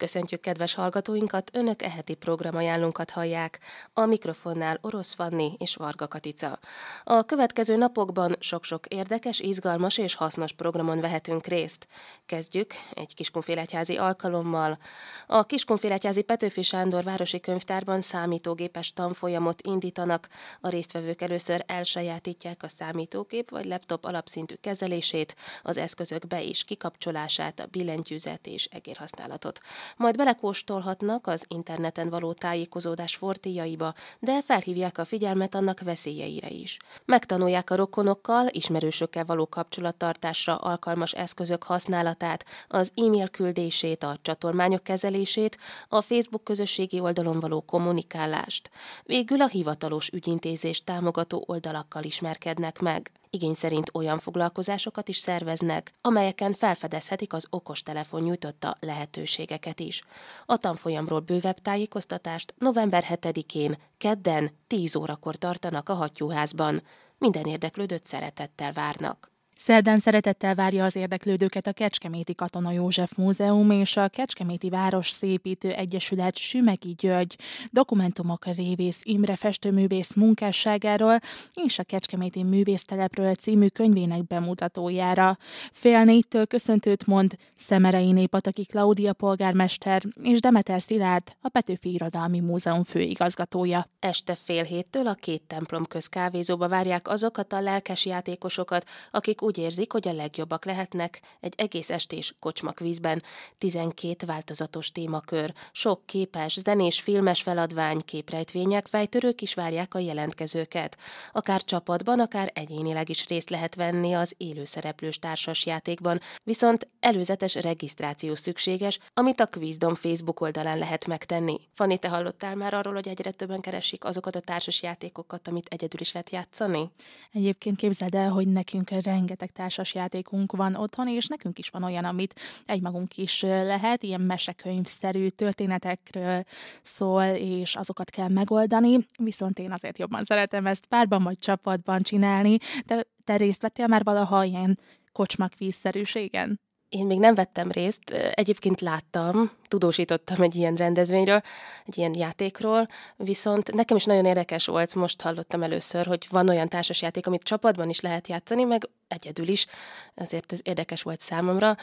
Köszöntjük kedves hallgatóinkat, önök eheti programajánlónkat hallják. A mikrofonnál Orosz Fanni és Varga Katica. A következő napokban sok-sok érdekes, izgalmas és hasznos programon vehetünk részt. Kezdjük egy Kiskunfélegyházi alkalommal. A Kiskunfélegyházi Petőfi Sándor Városi Könyvtárban számítógépes tanfolyamot indítanak. A résztvevők először elsajátítják a számítógép vagy laptop alapszintű kezelését, az eszközök be- és kikapcsolását, a billentyűzet és egérhasználatot majd belekóstolhatnak az interneten való tájékozódás fortéjaiba, de felhívják a figyelmet annak veszélyeire is. Megtanulják a rokonokkal, ismerősökkel való kapcsolattartásra alkalmas eszközök használatát, az e-mail küldését, a csatormányok kezelését, a Facebook közösségi oldalon való kommunikálást. Végül a hivatalos ügyintézést támogató oldalakkal ismerkednek meg. Igény szerint olyan foglalkozásokat is szerveznek, amelyeken felfedezhetik az okostelefon nyújtotta lehetőségeket is. A tanfolyamról bővebb tájékoztatást november 7-én, kedden 10 órakor tartanak a hattyúházban. Minden érdeklődőt szeretettel várnak. Szerdán szeretettel várja az érdeklődőket a Kecskeméti Katona József Múzeum és a Kecskeméti Város Szépítő Egyesület Sümegi György dokumentumok Révész Imre festőművész munkásságáról és a Kecskeméti Művésztelepről című könyvének bemutatójára. Fél négytől köszöntőt mond Szemerei Népataki Klaudia polgármester és Demeter Szilárd, a Petőfi Irodalmi Múzeum főigazgatója. Este fél héttől a két templom köz kávézóba várják azokat a lelkes játékosokat, akik úgy érzik, hogy a legjobbak lehetnek egy egész estés kocsmakvízben. 12 változatos témakör, sok képes, zenés, filmes feladvány, képrejtvények, fejtörők is várják a jelentkezőket. Akár csapatban, akár egyénileg is részt lehet venni az élőszereplős társasjátékban, viszont előzetes regisztráció szükséges, amit a Quizdom Facebook oldalán lehet megtenni. Fanni, te hallottál már arról, hogy egyre többen keresik azokat a társasjátékokat, amit egyedül is lehet játszani? Egyébként képzeld el, hogy nekünk rengeteg rengeteg társas játékunk van otthon, és nekünk is van olyan, amit egymagunk is lehet, ilyen mesekönyvszerű történetekről szól, és azokat kell megoldani, viszont én azért jobban szeretem ezt párban vagy csapatban csinálni. De te részt vettél már valaha ilyen kocsmakvízszerűségen? Én még nem vettem részt, egyébként láttam, tudósítottam egy ilyen rendezvényről, egy ilyen játékról, viszont nekem is nagyon érdekes volt, most hallottam először, hogy van olyan társasjáték, amit csapatban is lehet játszani, meg egyedül is, ezért ez érdekes volt számomra.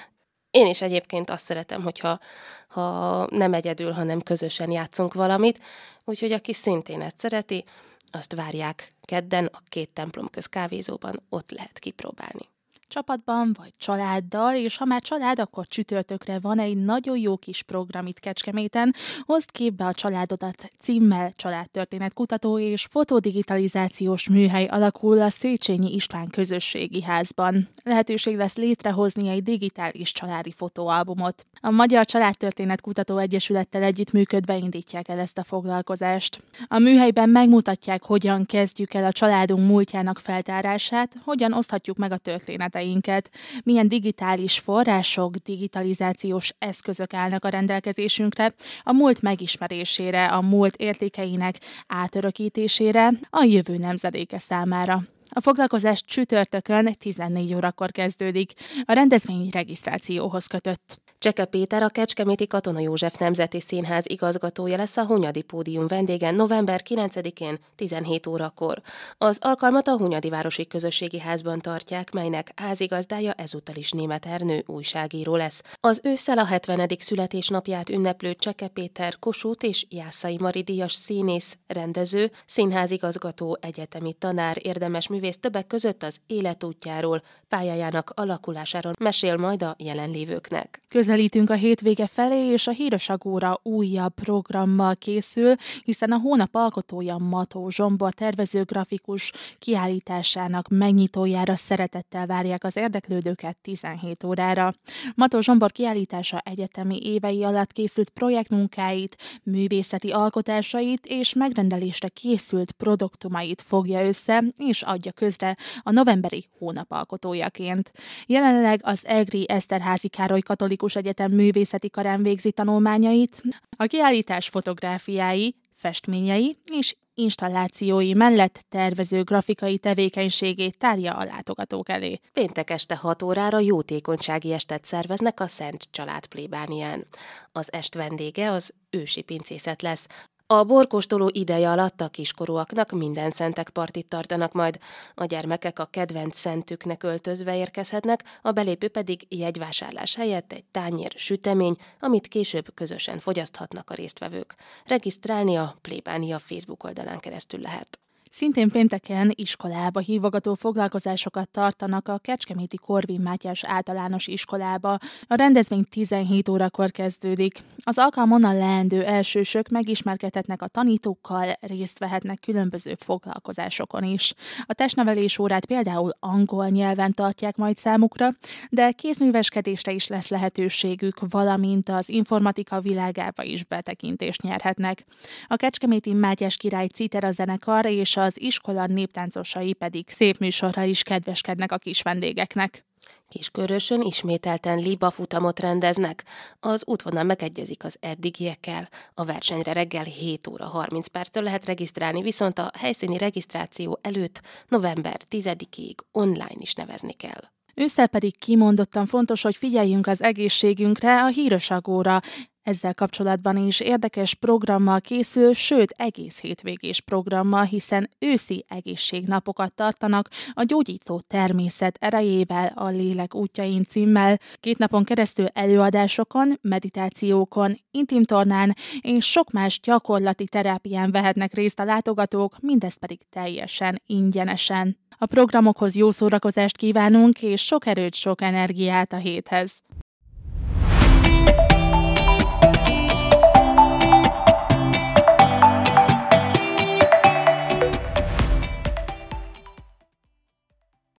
Én is egyébként azt szeretem, hogyha ha nem egyedül, hanem közösen játszunk valamit, úgyhogy aki szintén ezt szereti, azt várják kedden a két templom köz kávézóban, ott lehet kipróbálni csapatban, vagy családdal, és ha már család, akkor csütörtökre van egy nagyon jó kis program itt Kecskeméten. Hozd képbe a családodat címmel családtörténet kutató és fotodigitalizációs műhely alakul a Széchenyi István közösségi házban. Lehetőség lesz létrehozni egy digitális családi fotóalbumot. A Magyar Családtörténet Kutató Egyesülettel együttműködve indítják el ezt a foglalkozást. A műhelyben megmutatják, hogyan kezdjük el a családunk múltjának feltárását, hogyan oszthatjuk meg a történetet ismereteinket, milyen digitális források, digitalizációs eszközök állnak a rendelkezésünkre, a múlt megismerésére, a múlt értékeinek átörökítésére, a jövő nemzedéke számára. A foglalkozás csütörtökön 14 órakor kezdődik. A rendezvény regisztrációhoz kötött. Cseke Péter, a Kecskeméti Katona József Nemzeti Színház igazgatója lesz a Hunyadi Pódium vendégen november 9-én 17 órakor. Az alkalmat a Hunyadi Városi Közösségi Házban tartják, melynek házigazdája ezúttal is német Ernő újságíró lesz. Az ősszel a 70. születésnapját ünneplő Cseke Péter Kossuth és Jászai Mari díjas színész, rendező, színházigazgató, egyetemi tanár, érdemes művész többek között az életútjáról, pályájának alakulásáról mesél majd a jelenlévőknek. Közelítünk a hétvége felé, és a Híres Agóra újabb programmal készül, hiszen a hónap alkotója Mató Zsombor tervező grafikus kiállításának megnyitójára szeretettel várják az érdeklődőket 17 órára. Mató Zsombor kiállítása egyetemi évei alatt készült projektmunkáit, művészeti alkotásait és megrendelésre készült produktumait fogja össze, és adja közre a novemberi hónap alkotójaként. Jelenleg az Egri Eszterházi Károly Katolikus Egyetem művészeti karán végzi tanulmányait, a kiállítás fotográfiái, festményei és installációi mellett tervező grafikai tevékenységét tárja a látogatók elé. Péntek este 6 órára jótékonysági estet szerveznek a Szent Család plébánián. Az est vendége az ősi pincészet lesz, a borkóstoló ideje alatt a kiskorúaknak minden szentek partit tartanak majd. A gyermekek a kedvenc szentüknek öltözve érkezhetnek, a belépő pedig jegyvásárlás helyett egy tányér sütemény, amit később közösen fogyaszthatnak a résztvevők. Regisztrálni a Plébánia Facebook oldalán keresztül lehet. Szintén pénteken iskolába hívogató foglalkozásokat tartanak a Kecskeméti Korvin Mátyás általános iskolába. A rendezvény 17 órakor kezdődik. Az alkalmon a leendő elsősök megismerkedhetnek a tanítókkal, részt vehetnek különböző foglalkozásokon is. A testnevelés órát például angol nyelven tartják majd számukra, de kézműveskedésre is lesz lehetőségük, valamint az informatika világába is betekintést nyerhetnek. A Kecskeméti Mátyás király Citera zenekar és az iskola néptáncosai pedig szép műsorral is kedveskednek a kis vendégeknek. Kiskörösön ismételten liba futamot rendeznek. Az útvonal megegyezik az eddigiekkel. A versenyre reggel 7 óra 30 perctől lehet regisztrálni, viszont a helyszíni regisztráció előtt november 10-ig online is nevezni kell. Ősszel pedig kimondottan fontos, hogy figyeljünk az egészségünkre, a híres agóra. Ezzel kapcsolatban is érdekes programmal készül, sőt egész hétvégés programmal, hiszen őszi egészségnapokat tartanak a gyógyító természet erejével a lélek útjain címmel. Két napon keresztül előadásokon, meditációkon, intimtornán és sok más gyakorlati terápián vehetnek részt a látogatók, mindezt pedig teljesen ingyenesen. A programokhoz jó szórakozást kívánunk, és sok erőt, sok energiát a héthez.